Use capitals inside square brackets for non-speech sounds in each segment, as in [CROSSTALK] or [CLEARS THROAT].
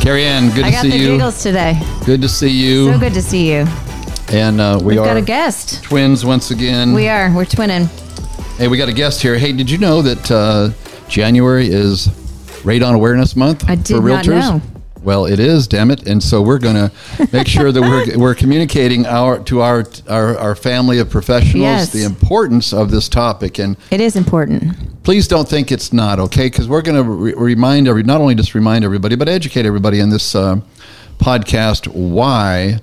Carrie Ann, good I to got see the you. giggles today. Good to see you. So good to see you. And uh, we We've are got a guest. twins once again. We are. We're twinning. Hey, we got a guest here. Hey, did you know that uh, January is Radon Awareness Month I for did not know. Well, it is, damn it, and so we're going to make sure that we're [LAUGHS] we're communicating our to our our, our family of professionals Yes. the importance of this topic. And It is important. Please don't think it's not okay, because we're going to re- remind every not only just remind everybody, but educate everybody in this uh, podcast why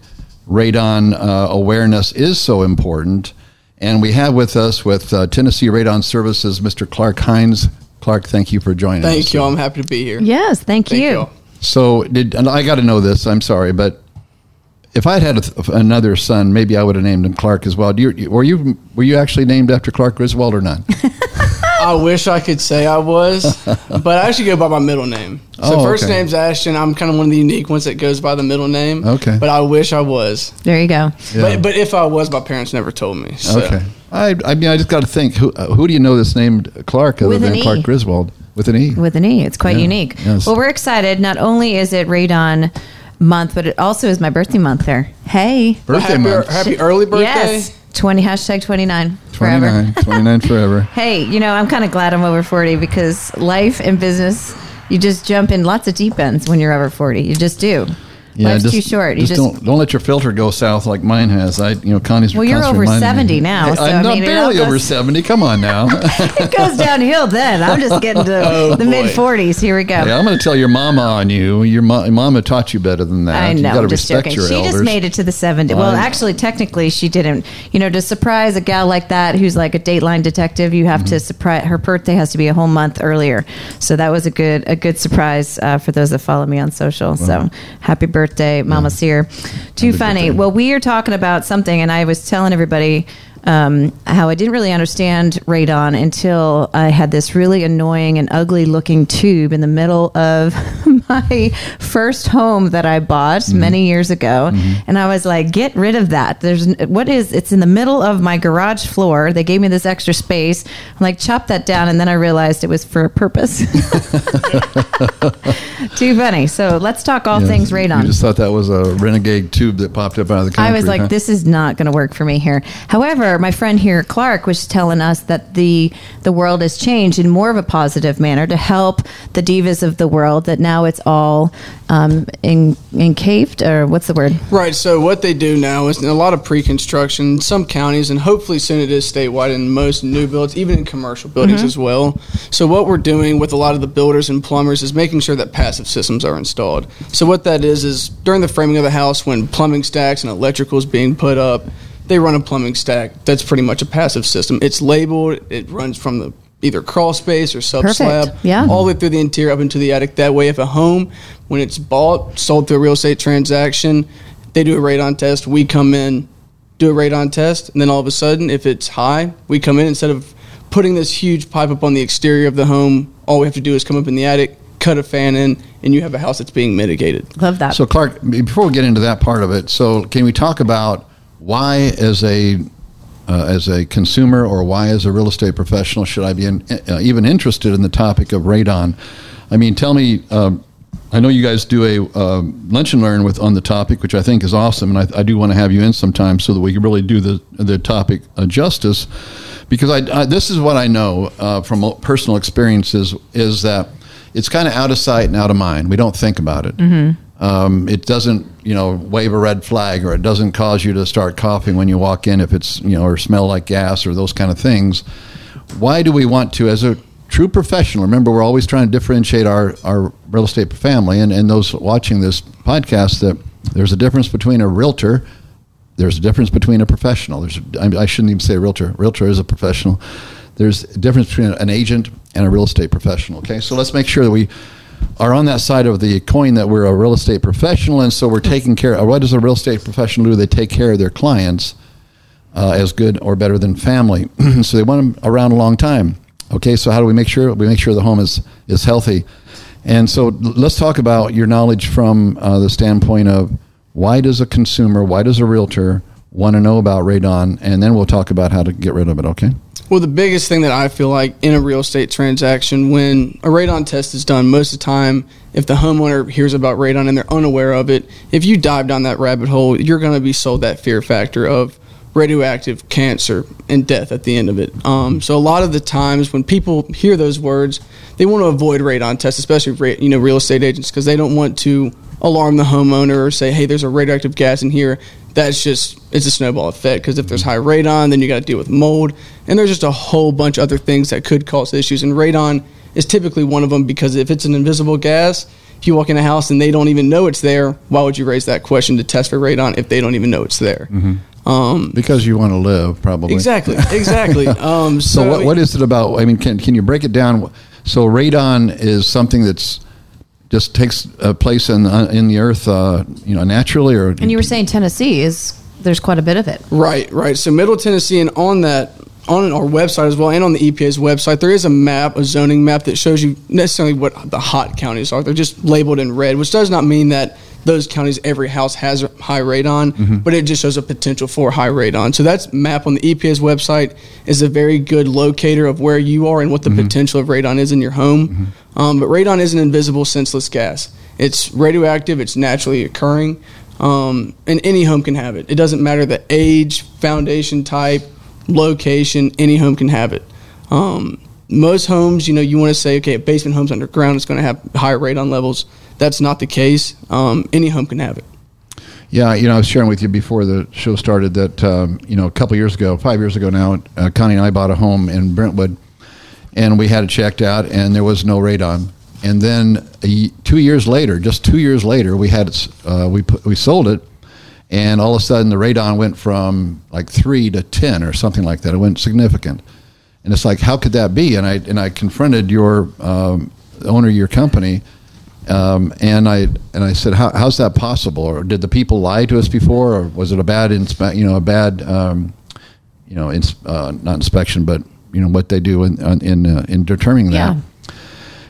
radon uh, awareness is so important. And we have with us with uh, Tennessee Radon Services, Mr. Clark Hines. Clark, thank you for joining us. Thank you. I'm happy to be here. Yes, thank, Thank you. y'all. So, did and I got to know this? I'm sorry, but if I had a th- another son, maybe I would have named him Clark as well. Do you, were you were you actually named after Clark Griswold or not? [LAUGHS] I wish I could say I was, [LAUGHS] but I actually go by my middle name. So Oh, first okay. name's Ashton. I'm kind of one of the unique ones that goes by the middle name. Okay. But I wish I was. There you go. Yeah. But but if I was, my parents never told me. So. Okay. I, I mean, I just got to think who uh, who do you know that's named Clark other With an than E. Clark Griswold with an E? With an E. It's quite Yeah, unique. yes. Well, we're excited. Not only is it Radon month, but it also is my birthday month there. Hey. Birthday happy, month. happy early birthday. Yes. 20 hashtag 29 forever. 29, [LAUGHS] 29 forever. Hey, you know, I'm kind of glad I'm over 40 because life and business, you just jump in lots of deep ends when you're over 40. You just do. Life's just, too short. You Just, just, don't don't let your filter go south like mine has. I you know Connie's. Well, you're over reminding me. 70 now, so, I'm I not mean, barely over goes- seventy. Come on now. [LAUGHS] it goes downhill then. I'm just getting to [LAUGHS] Oh, the mid 40s. Here we go. Yeah, I'm going to tell your mama on you. Your mo- mama taught you better than that. I You know. got to respect joking. your She elders. just made it to the 70. Well, actually, technically, she didn't. You know, to surprise a gal like that who's like a Dateline detective, you have Mm-hmm. to surprise. Her birthday has to be a whole month earlier. So that was a good a good surprise uh, for those that follow me on social. So happy birthday, Mama Sear. Too funny. Well, we are talking about something, and I was telling everybody. Um, how I didn't really understand radon until I had this really annoying and ugly looking tube in the middle of [LAUGHS] my first home that I bought Mm-hmm. many years ago, and I was like, "Get rid of that." There's what is it's in the middle of my garage floor. They gave me this extra space. I'm like, chop that down, and then I realized it was for a purpose. [LAUGHS] Too funny. So let's talk all Yes. things radon. You just thought that was a renegade tube that popped up out of the. I was like, huh? this is not going to work for me here. However, my friend here, Clark, was telling us that the the world has changed in more of a positive manner to help the divas of the world. That now it's all um, in encaved, or what's the word? Right. So what they do now is a lot of pre-construction in some counties, and hopefully soon it is statewide in most new builds, even in commercial buildings as well. So what we're doing with a lot of the builders and plumbers is making sure that passive systems are installed. So what that is is during the framing of the house, when plumbing stacks and electrical is being put up, they run a plumbing stack. That's pretty much a passive system. It's labeled. It runs from the either crawl space or sub slab, Yeah. all the way through the interior up into the attic. That way, if a home, when it's bought, sold through a real estate transaction, they do a radon test. We come in, do a radon test, and then all of a sudden, if it's high, we come in instead of putting this huge pipe up on the exterior of the home. All we have to do is come up in the attic, cut a fan in, and you have a house that's being mitigated. Love that. So, Clark, before we get into that part of it, so can we talk about why, as a uh, as a consumer or why, as a real estate professional, should I be in, uh, even interested in the topic of radon? I mean, tell me. Um, I know you guys do a um, lunch and learn with on the topic, which I think is awesome, and I, I do want to have you in sometime so that we can really do the the topic uh, justice. Because I, I this is what I know uh, from personal experiences is that it's kind of out of sight and out of mind. We don't think about it. Um, it doesn't, you know, wave a red flag, or it doesn't cause you to start coughing when you walk in if it's, you know, or smell like gas or those kind of things. Why do we want to, as a true professional, remember we're always trying to differentiate our, our real estate family and, and those watching this podcast that there's a difference between a realtor, there's a difference between a professional. There's, I I shouldn't even say a realtor. Realtor is a professional. there's a difference between an agent and a real estate professional. Okay, so let's make sure that we are on that side of the coin that we're a real estate professional, and so we're taking care. Of, What does a real estate professional do? They take care of their clients uh, as good or better than family. [CLEARS THROAT] so they want them around a long time. Okay, so how do we make sure we make sure the home is is healthy? And so let's talk about your knowledge from uh, the standpoint of why does a consumer, why does a realtor want to know about radon, and then we'll talk about how to get rid of it. Okay. Well, the biggest thing that I feel like in a real estate transaction, when a radon test is done, most of the time, if the homeowner hears about radon and they're unaware of it, if you dive down that rabbit hole, you're going to be sold that fear factor of radioactive cancer and death at the end of it. Um, so a lot of the times when people hear those words, they want to avoid radon tests, especially you know real estate agents, because they don't want to alarm the homeowner or say, "Hey, there's a radioactive gas in here." That's just it's a snowball effect because if there's high radon, then you got to deal with mold, and there's just a whole bunch of other things that could cause issues. And radon is typically one of them because if it's an invisible gas, if you walk in a house and they don't even know it's there, why would you raise that question to test for radon if they don't even know it's there? Mm-hmm. Um, because you want to live, probably. Exactly, [LAUGHS] exactly. um, so, so what, what is it about? I mean, can can you break it down? So radon is something that's just takes a place in uh, in the earth, uh, you know, naturally. Or and you were saying Tennessee is there's quite a bit of it. Right, right. So Middle Tennessee, and on that on our website as well, and on the EPA's website, there is a map, a zoning map that shows you necessarily what the hot counties are. They're just labeled in red, which does not mean that those counties, every house has high radon, mm-hmm. but it just shows a potential for high radon. So that's map on the EPA's website is a very good locator of where you are and what the mm-hmm. potential of radon is in your home. Mm-hmm. Um, but radon is an invisible, senseless gas. It's radioactive. It's naturally occurring, um, and any home can have it. It doesn't matter the age, foundation type, location. Any home can have it. Um, most homes, you know, you want to say, okay, a basement home's underground, it's going to have higher radon levels that's not the case. Um, any home can have it. Yeah, you know, I was sharing with you before the show started that um, you know a couple years ago, five years ago now, uh, Connie and I bought a home in Brentwood, and we had it checked out, and there was no radon. And then a, two years later, just two years later, we had it, uh, we we sold it, and all of a sudden the radon went from like three to ten or something like that. It went significant, and it's like, how could that be? And I and I confronted your um, owner your company um, and I and I said, How, "How's that possible? Or did the people lie to us before, or was it a bad inspe- you know a bad um, you know ins- uh, not inspection, but you know what they do in in uh, in determining that." Yeah.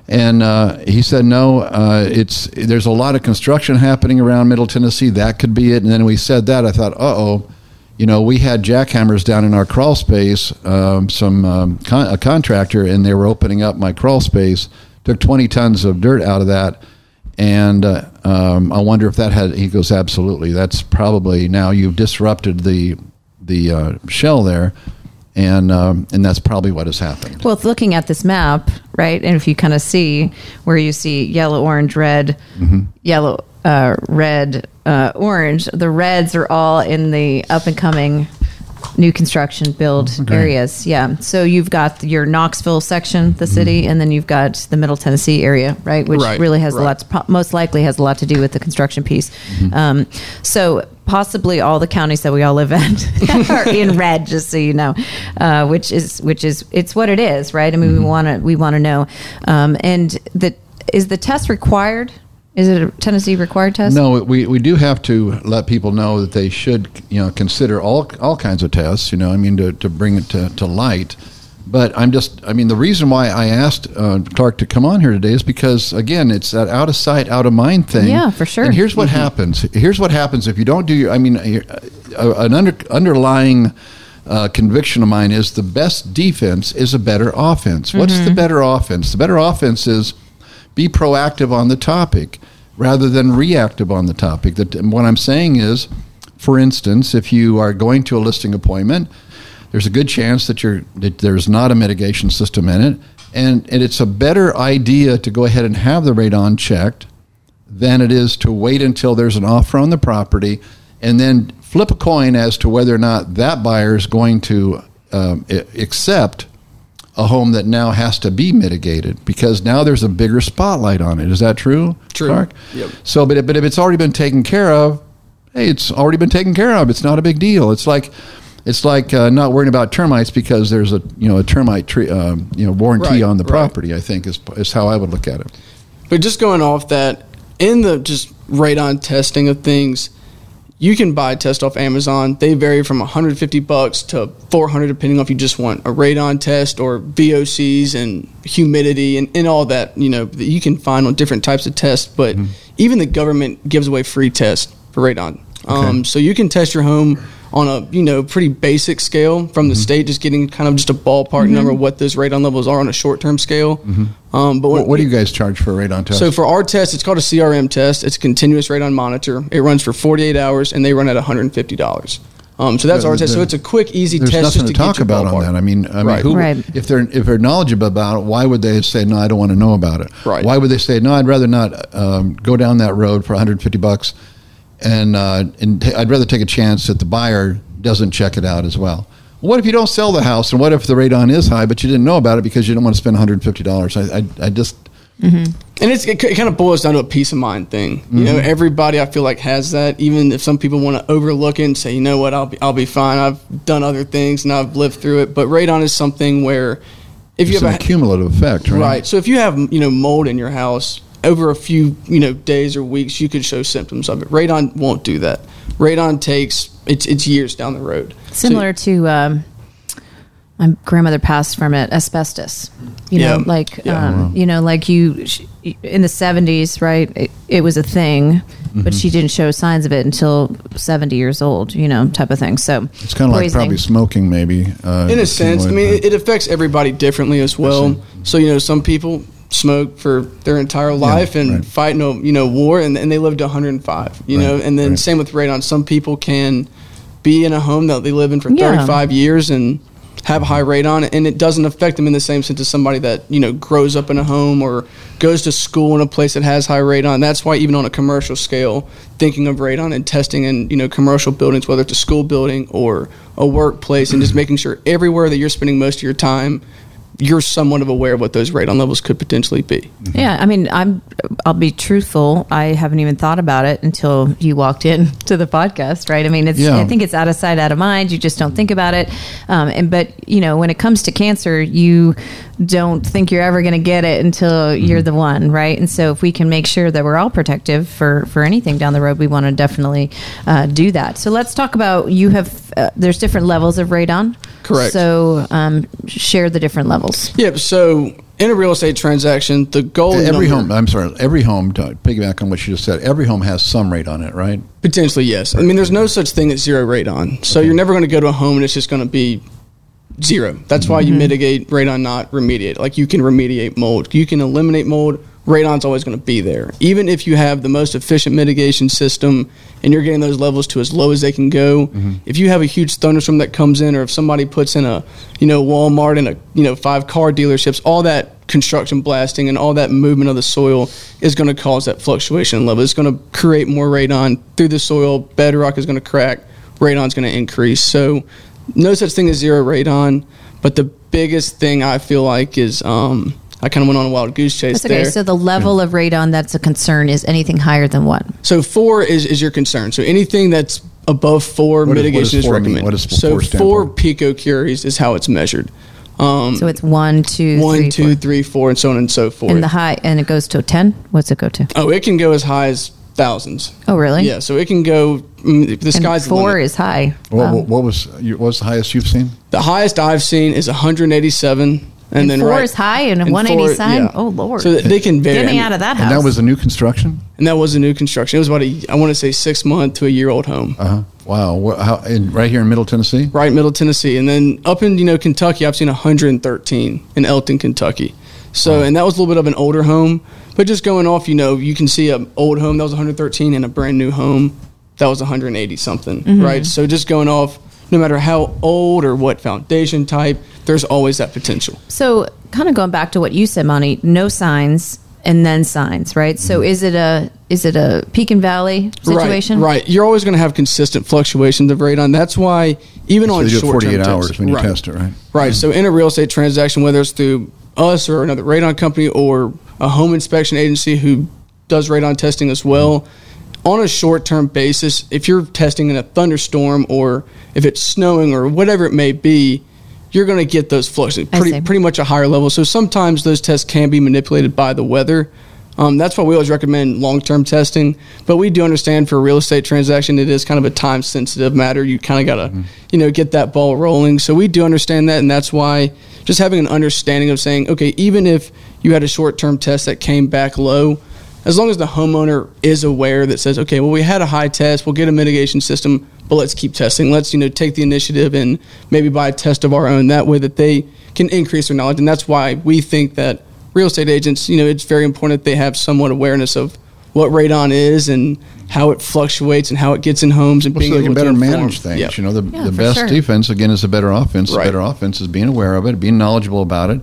And uh, he said, "No, uh, it's there's a lot of construction happening around Middle Tennessee. That could be it." And then we said that. I thought, "Uh oh." You know, we had jackhammers down in our crawl space. Um, some um, con- a contractor, and they were opening up my crawl space took 20 tons of dirt out of that. And uh, um, I wonder if that had. He goes, absolutely. That's probably now you've disrupted the the uh, shell there, and um, and that's probably what has happened. Well, looking at this map, right, and if you kind of see where you see yellow, orange, red, mm-hmm. yellow, uh, red, uh, orange, the reds are all in the up and coming new construction build okay. areas. Yeah. So you've got your Knoxville section, the city, mm-hmm. and then you've got the Middle Tennessee area, right? Which right, really has right. a lot, to, most likely has a lot to do with the construction piece. Mm-hmm. Um, so possibly all the counties that we all live in [LAUGHS] are in red, just so you know, uh, which is which is it's what it is, right? I mean, mm-hmm. we want to we want to know, um, and the is the test required is it a Tennessee required test? No, we, we do have to let people know that they should you know consider all all kinds of tests. You know, I mean to, to bring it to, to light. But I'm just I mean the reason why I asked uh, Clark to come on here today is because again it's that out of sight out of mind thing. Yeah, for sure. And here's what mm-hmm. happens. Here's what happens if you don't do your. I mean, uh, an under, underlying. Uh, conviction of mine is the best defense is a better offense. What's mm-hmm. the better offense? The better offense is be proactive on the topic rather than reactive on the topic. That what I'm saying is, for instance, if you are going to a listing appointment, there's a good chance that that there's not a mitigation system in it, and, and it's a better idea to go ahead and have the radon checked than it is to wait until there's an offer on the property and then flip a coin as to whether or not that buyer is going to um, accept a home that now has to be mitigated because now there's a bigger spotlight on it. Is that true? True. Clark? Yep. So, but, but if it's already been taken care of, hey, it's already been taken care of. It's not a big deal. It's like, It's like uh, not worrying about termites because there's a you know a termite tree, um, you know warranty Right, on the right. property. I think is is how I would look at it. But just going off that, in the just radon testing of things, you can buy tests off Amazon. They vary from 150 bucks to 400, depending on if you just want a radon test or VOCs and humidity and, and all that. You know that you can find on different types of tests. But even the government gives away free tests for radon. Um, so you can test your home on a you know pretty basic scale from the state, just getting kind of just a ballpark number of what those radon levels are on a short term scale. Um, but when, What, what do you guys charge for a radon test? so for our test, it's called a CRM test. It's a continuous radon monitor. It runs for 48 hours, and they run at 150 dollars. Um, so that's Yeah, our test. So it's a quick, easy There's test nothing just to to, talk get you about on that. I mean, I mean, Right. who, Right. if they're if they're knowledgeable about it, why would they say no? I don't want to know about it. Right. Why would they say no? I'd rather not um, go down that road for 150 bucks, and uh, and ta- I'd rather take a chance that the buyer doesn't check it out as well. What if you don't sell the house, and what if the radon is high, but you didn't know about it because you didn't want to spend 150 dollars? I, I I just And it's, it, kind of boils down to a peace of mind thing. You know, Mm-hmm. everybody I feel like has that. Even if some people want to overlook it and say, you know what, I'll be, I'll be fine. I've done other things and I've lived through it. But radon is something where if you have an a, cumulative effect, right? Right. So if you have you know mold in your house over a few you know days or weeks, you could show symptoms of it. Radon won't do that. Radon takes it's it's years down the road. So- Similar to um, my grandmother passed from it, asbestos. You know, Yeah. like Yeah. um, you know, like you in the seventies, right? It, it was a thing, but Mm-hmm. she didn't show signs of it until seventy years old. You know, type of thing. So It's kind of like probably smoking, maybe. Uh, in a sense, I mean, it, it affects everybody differently as well. So you know, some people smoke for their entire life and right. fight no you know war, and, and they lived to 105. You know, and then right. same with radon. Some people can be in a home that they live in for Yeah. 35 years and have high radon, and it doesn't affect them in the same sense as somebody that you know grows up in a home or goes to school in a place that has high radon. That's why even on a commercial scale, thinking of radon and testing in you know commercial buildings, whether it's a school building or a workplace, and just [CLEARS THROAT] making sure everywhere that you're spending most of your time, you're somewhat of aware of what those radon levels could potentially be. Yeah, I mean, I'm. I'll be truthful. I haven't even thought about it until you walked in [LAUGHS] to the podcast, right? I mean, it's. Yeah. I think it's out of sight, out of mind. You just don't think about it. Um, and but you know, when it comes to cancer, you don't think you're ever going to get it until you're the one, right? And so, if we can make sure that we're all protective for for anything down the road, we want to definitely uh, do that. So let's talk about. You have. Uh, there's different levels of radon. Correct. So um, share the different levels. Yeah. So in a real estate transaction, the goal every number- home. I'm sorry. Every home. To piggyback on what you just said, every home has some radon it, right? Potentially, yes. I mean, there's no such thing as zero radon. So you're never going to go to a home and it's just going to be zero. That's why you mitigate radon, not remediate. Like you can remediate mold, you can eliminate mold. Radon's always going to be there, even if you have the most efficient mitigation system and you're getting those levels to as low as they can go. If you have a huge thunderstorm that comes in, or if somebody puts in a, you know, Walmart and a, you know, five car dealerships, all that construction blasting and all that movement of the soil is going to cause that fluctuation level. It's going to create more radon through the soil. Bedrock is going to crack. Radon's going to increase. So, no such thing as zero radon. But the biggest thing I feel like is um, I kind of went on a wild goose chase That's okay. there. So the level of radon that's a concern is anything higher than what? So four is, is your concern. So anything that's above four, What does- what mitigation does is four mean? recommended. What does so four four picocuries is how it's measured. Um, So it's one, two, one, three, two, four. three, four, and so on and so forth. and the high, and it goes to a ten. What's it go to? oh, it can go as high as thousands. Oh, really? Yeah, so it can go. mm, The And sky's the four limit. is high. What, Wow. what, what was what was the highest you've seen? The highest I've seen is 187, and, And then four right, is high and four- 187? Oh, Lord. So they can vary. Get me out of that And house. that was a new construction. And that was a new construction. It was about a, I want to say six month to a year old home. Uh huh. Wow. How, in, right here in Middle Tennessee. right middle Tennessee, and then up in you know Kentucky, I've seen 113 in Elkton, Kentucky. So, and that was a little bit of an older home, but just going off, you know, you can see an old home that was 113 and a brand new home that was 180 something, right? So, just going off, no matter how old or what foundation type, there's always that potential. so kind of going back to what you said, Monty. No signs and then signs, right? So mm-hmm. is it a is it a peak and valley situation? Right, right. You're always going to have consistent fluctuations of radon. That's why even So on you do it short 48 hours when you test it, right? Right. So in a real estate transaction, whether it's through us or another radon company or a home inspection agency who does radon testing as well, mm-hmm. on a short term basis, if you're testing in a thunderstorm or if it's snowing or whatever it may be, you're going to get those fluctuations pretty pretty much a higher level. So sometimes those tests can be manipulated by the weather. Um, that's why we always recommend long term testing. But we do understand for a real estate transaction, it is kind of a time sensitive matter. You kind of got to, you know, get that ball rolling. So we do understand that, and that's why just having an understanding of saying, okay, even if you had a short term test that came back low, as long as the homeowner is aware that says, okay, well, we had a high test, we'll get a mitigation system, but let's keep testing. Let's you know take the initiative and maybe buy a test of our own. That way, that they can increase their knowledge, and that's why we think that real estate agents, you know, it's very important that they have somewhat awareness of what radon is and how it fluctuates and how it gets in homes and Well, being so they able can better to manage things. Yep. You know, the, Yeah, the best sure. defense again is a better offense. The Right. better offense is being aware of it, being knowledgeable about it,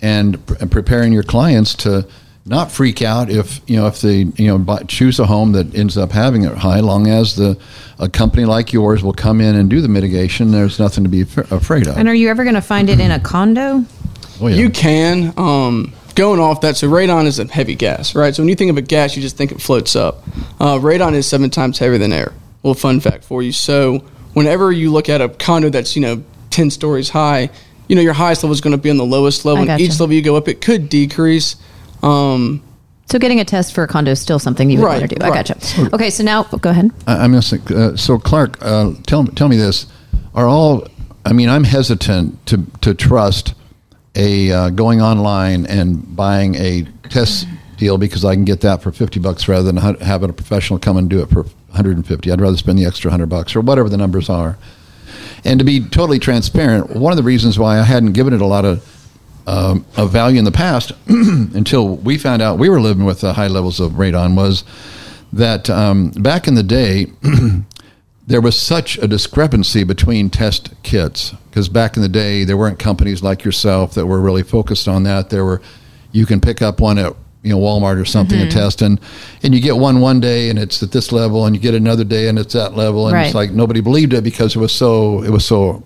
and, pr- and preparing your clients to not freak out if you know if they you know buy, choose a home that ends up having it high. Long as the a company like yours will come in and do the mitigation, there's nothing to be af- afraid of. And are you ever going to find it in a condo? Oh, yeah. You can. Um, going off that, so radon is a heavy gas, right? So when you think of a gas, you just think it floats up. Uh, radon is seven times heavier than air. Well, fun fact for you. So whenever you look at a condo that's you know ten stories high, you know your highest level is going to be on the lowest level. I and gotcha. each level you go up, it could decrease. Um, So getting a test for a condo is still something you would Right, want to do. I right. gotcha. Okay, so now go ahead. I, I'm going to say, uh, so Clark, uh, tell tell me this: Are all? I mean, I'm hesitant to to trust a uh, going online and buying a test deal because I can get that for 50 bucks rather than having a professional come and do it for 150. I'd rather spend the extra 100 bucks or whatever the numbers are. And to be totally transparent, one of the reasons why I hadn't given it a lot of um, of value in the past [CLEARS THROAT] until we found out we were living with uh, high levels of radon was that um, back in the day [CLEARS THROAT] there was such a discrepancy between test kits because back in the day there weren't companies like yourself that were really focused on that. There were you can pick up one at you know Walmart or something Mm-hmm. a test and and you get one one day and it's at this level and you get another day and it's that level and it's like nobody believed it because it was so it was so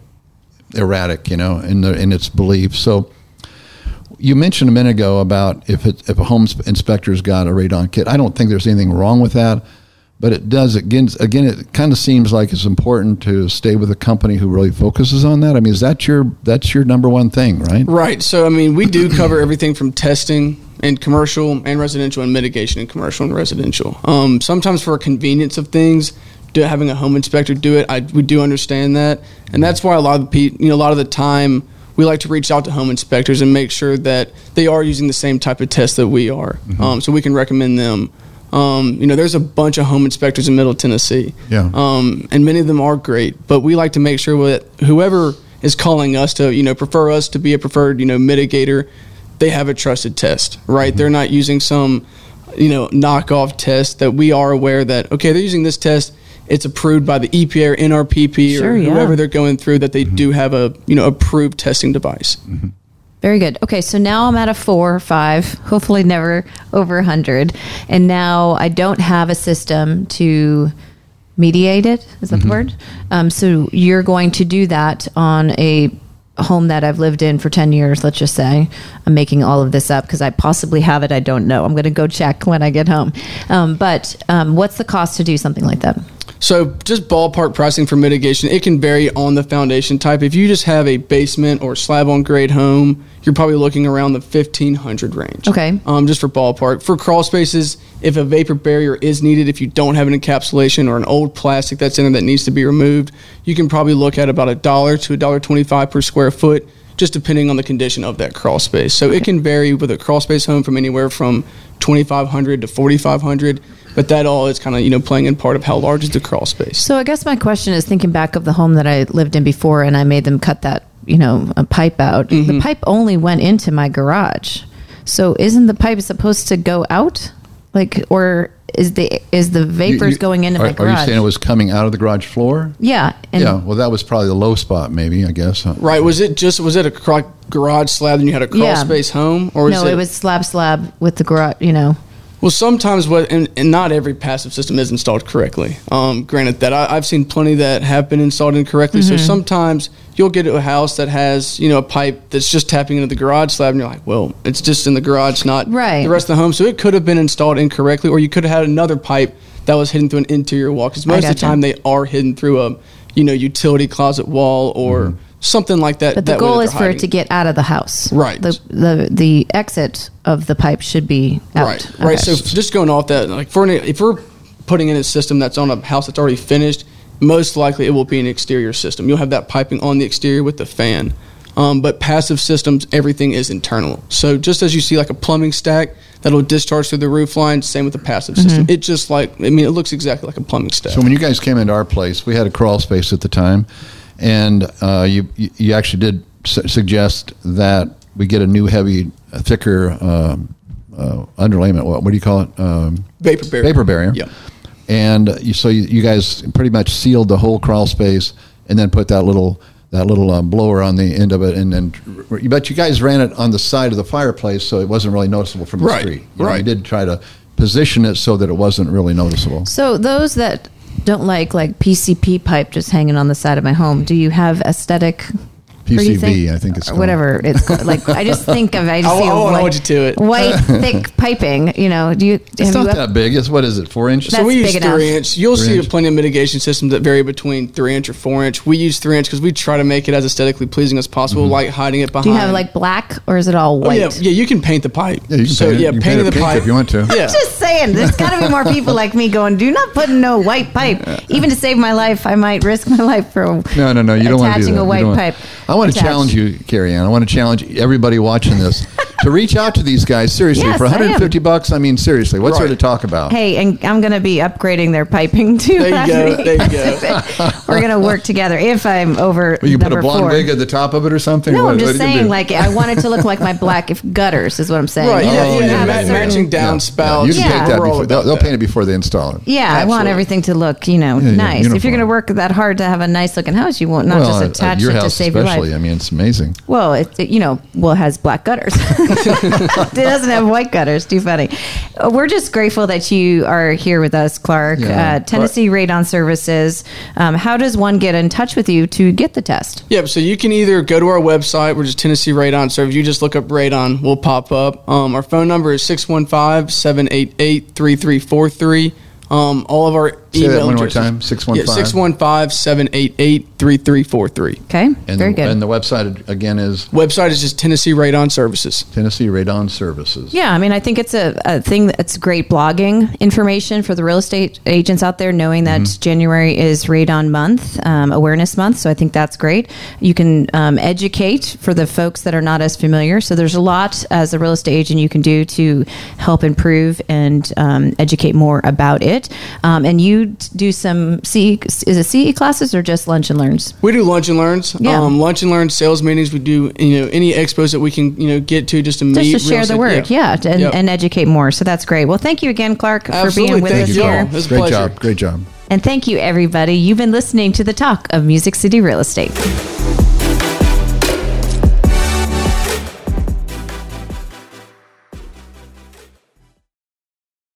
erratic you know in the in its belief. So you mentioned a minute ago about if it, if a home inspector's got a radon kit. I don't think there's anything wrong with that, but it does again. Again, it kind of seems like it's important to stay with a company who really focuses on that. I mean, is that your that's your number one thing, right? Right. So, I mean, we do cover everything from testing and commercial and residential and mitigation and commercial and residential. Um, sometimes for convenience of things, having a home inspector do it, I, we do understand that. And that's why a lot of the, you know, a lot of the time we like to reach out to home inspectors and make sure that they are using the same type of test that we are. Um, so we can recommend them. Um, you know, there's a bunch of home inspectors in Middle Tennessee. Yeah. Um, and many of them are great, but we like to make sure that whoever is calling us to, you know, prefer us to be a preferred, you know, mitigator, they have a trusted test, right? They're not using some, you know, knockoff test that we are aware that, okay, they're using this test. It's approved by the EPA or NRPP Sure, or yeah. they're going through that they mm-hmm. do have a, you know, approved testing device. Mm-hmm. Very good. Okay, so now I'm at a four or five, hopefully never over a hundred. And now I don't have a system to mediate it. Is that the mm-hmm. word? Um, so you're going to do that on a home that I've lived in for 10 years, let's just say. I'm making all of this up because I possibly have it. I don't know. I'm going to go check when I get home. Um, but um, what's the cost to do something like that? So, just ballpark pricing for mitigation, it can vary on the foundation type. If you just have a basement or slab on grade home, you're probably looking around the 1500 range. Okay. Um, just for ballpark. For crawl spaces, if a vapor barrier is needed, if you don't have an encapsulation or an old plastic that's in there that needs to be removed, you can probably look at about a dollar to a dollar twenty-five per square foot, just depending on the condition of that crawl space. So it can vary with a crawl space home from anywhere from 2500 to 4500 but that all is kind of you know playing in part of how large is the crawl space So I guess my question is thinking back of the home that I lived in before and I made them cut that, you know, a pipe out. Mm-hmm. The pipe only went into my garage. So isn't the pipe supposed to go out? Like or is the is the vapors you- going into are, my garage? Are you garage? saying it was coming out of the garage floor? yeah. And yeah. Well, that was probably the low spot, maybe. I guess. right was it just was it a cra- garage slab and you had a crawl Yeah. space home or no, is it, was slab slab with the garage, you know. well sometimes what and, and not every passive system is installed correctly um, granted that I, i've seen plenty that have been installed incorrectly so Mm-hmm. sometimes you'll get a house that has you know a pipe that's just tapping into the garage slab, and you're like, well, it's just in the garage, not Right. the rest of the home. So it could have been installed incorrectly, or you could have had another pipe that was hidden through an interior wall. Because most of the time they are hidden through a you know utility closet wall or mm-hmm. something like that. But the that goal is they're for it to get out of the house. Right. The the the exit of the pipe should be out. Right, right. So just going off that, like for an, if we're putting in a system that's on a house that's already finished, most likely it will be an exterior system. You'll have that piping on the exterior with the fan. Um, but passive systems, everything is internal. So just as you see like a plumbing stack that'll discharge through the roof line, same with the passive Mm-hmm. system. It just like I mean, it looks exactly like a plumbing stack. So when you guys came into our place, we had a crawl space at the time, and uh, you you you actually did su- suggest that we get a new, heavy, uh, thicker um, uh, underlayment. What, what do you call it? Um, vapor barrier. Vapor barrier. Yeah. And you, so you, you guys pretty much sealed the whole crawl space, and then put that little that little um, blower on the end of it, and then but you guys ran it on the side of the fireplace, so it wasn't really noticeable from the Right, street. You know, right. You did try to position it so that it wasn't really noticeable. So those that don't like like PCP pipe just hanging on the side of my home, do you have aesthetic? What do PCV, I think it's uh, called. whatever it's called. like. I just [LAUGHS] think of I just I'll- see a oh, I'll white, hold you to it. white [LAUGHS] thick piping. You know, do you? It's not you that big. It's what is it? Four inches. That's so we use three enough. inch. You'll Three see inch. plenty of mitigation systems that vary between three inch or four inch. We use three inch because we try to make it as aesthetically pleasing as possible, mm-hmm. like hiding it behind. Do you have like black or is it all Oh, white? yeah, yeah, you can paint the pipe. Yeah, you can so paint yeah, You can painting paint the pipe if you want to. Yeah, Just saying, there's [LAUGHS] got to be more people like me going. Do not put in no white pipe. Even to save my life, I might risk my life for No, no, no. You don't want to attaching a white pipe. Oh, I want to challenge you, Carrie Ann. I want to challenge everybody watching this [LAUGHS] to reach out to these guys seriously Yes, for I 150 bucks. I mean, seriously, what's there to talk about? Hey, and I'm going to be upgrading their piping too. There you [LAUGHS] go, there you go. [LAUGHS] We're going to work together if I'm over Well, you put a blonde four. wig at the top of it or something. no, What- I'm just are you gonna saying, like, I want it to look like my black if gutters is what I'm saying. right. You know, oh, yeah, yeah, have certain- matching down Yeah, you can Yeah. paint that before. They'll, they'll paint it before they install it. Yeah, I want everything to look, you know, Yeah, yeah, nice. If you're going to work that hard to have a nice looking house, you won't not well, just uh, attach at your it to house save your especially. life. I mean, it's amazing. Well, it, it, you know, well, has black gutters. [LAUGHS] [LAUGHS] it doesn't have white gutters. Too funny. Uh, We're just grateful that you are here with us, Clark. Yeah. Uh, Tennessee Radon Services. Um, how does one get in touch with you to get the test? Yep. So you can either go to our website, which is Tennessee Radon Service. You just look up Radon, we'll pop up. Um, our phone number is 615-788-3343. Um, all of our Say that one more time, 615. Yeah, 615-788-3343. Okay, And very the, good. And the website again is Website is just Tennessee Radon Services. Tennessee Radon Services. Yeah, I mean, I think it's a, a thing that's great blogging information for the real estate agents out there, knowing that Mm-hmm. January is Radon Month, um, Awareness Month. So I think that's great. You can um, educate for the folks that are not as familiar. So there's a lot as a real estate agent you can do to help improve and um, educate more about it. Um, and you t- do some CE, is it CE classes or just lunch and learns? We do lunch and learns. Yeah. Um, lunch and learns sales meetings. We do you know any expos that we can you know get to just to Just meet to share the estate- word, yeah, and, Yep. and educate more. So that's great. Well, thank you again, Clark, for being with Thank us you all. here. It was a Great pleasure. job. Great job. And thank you, everybody. You've been listening to the talk of Music City Real Estate.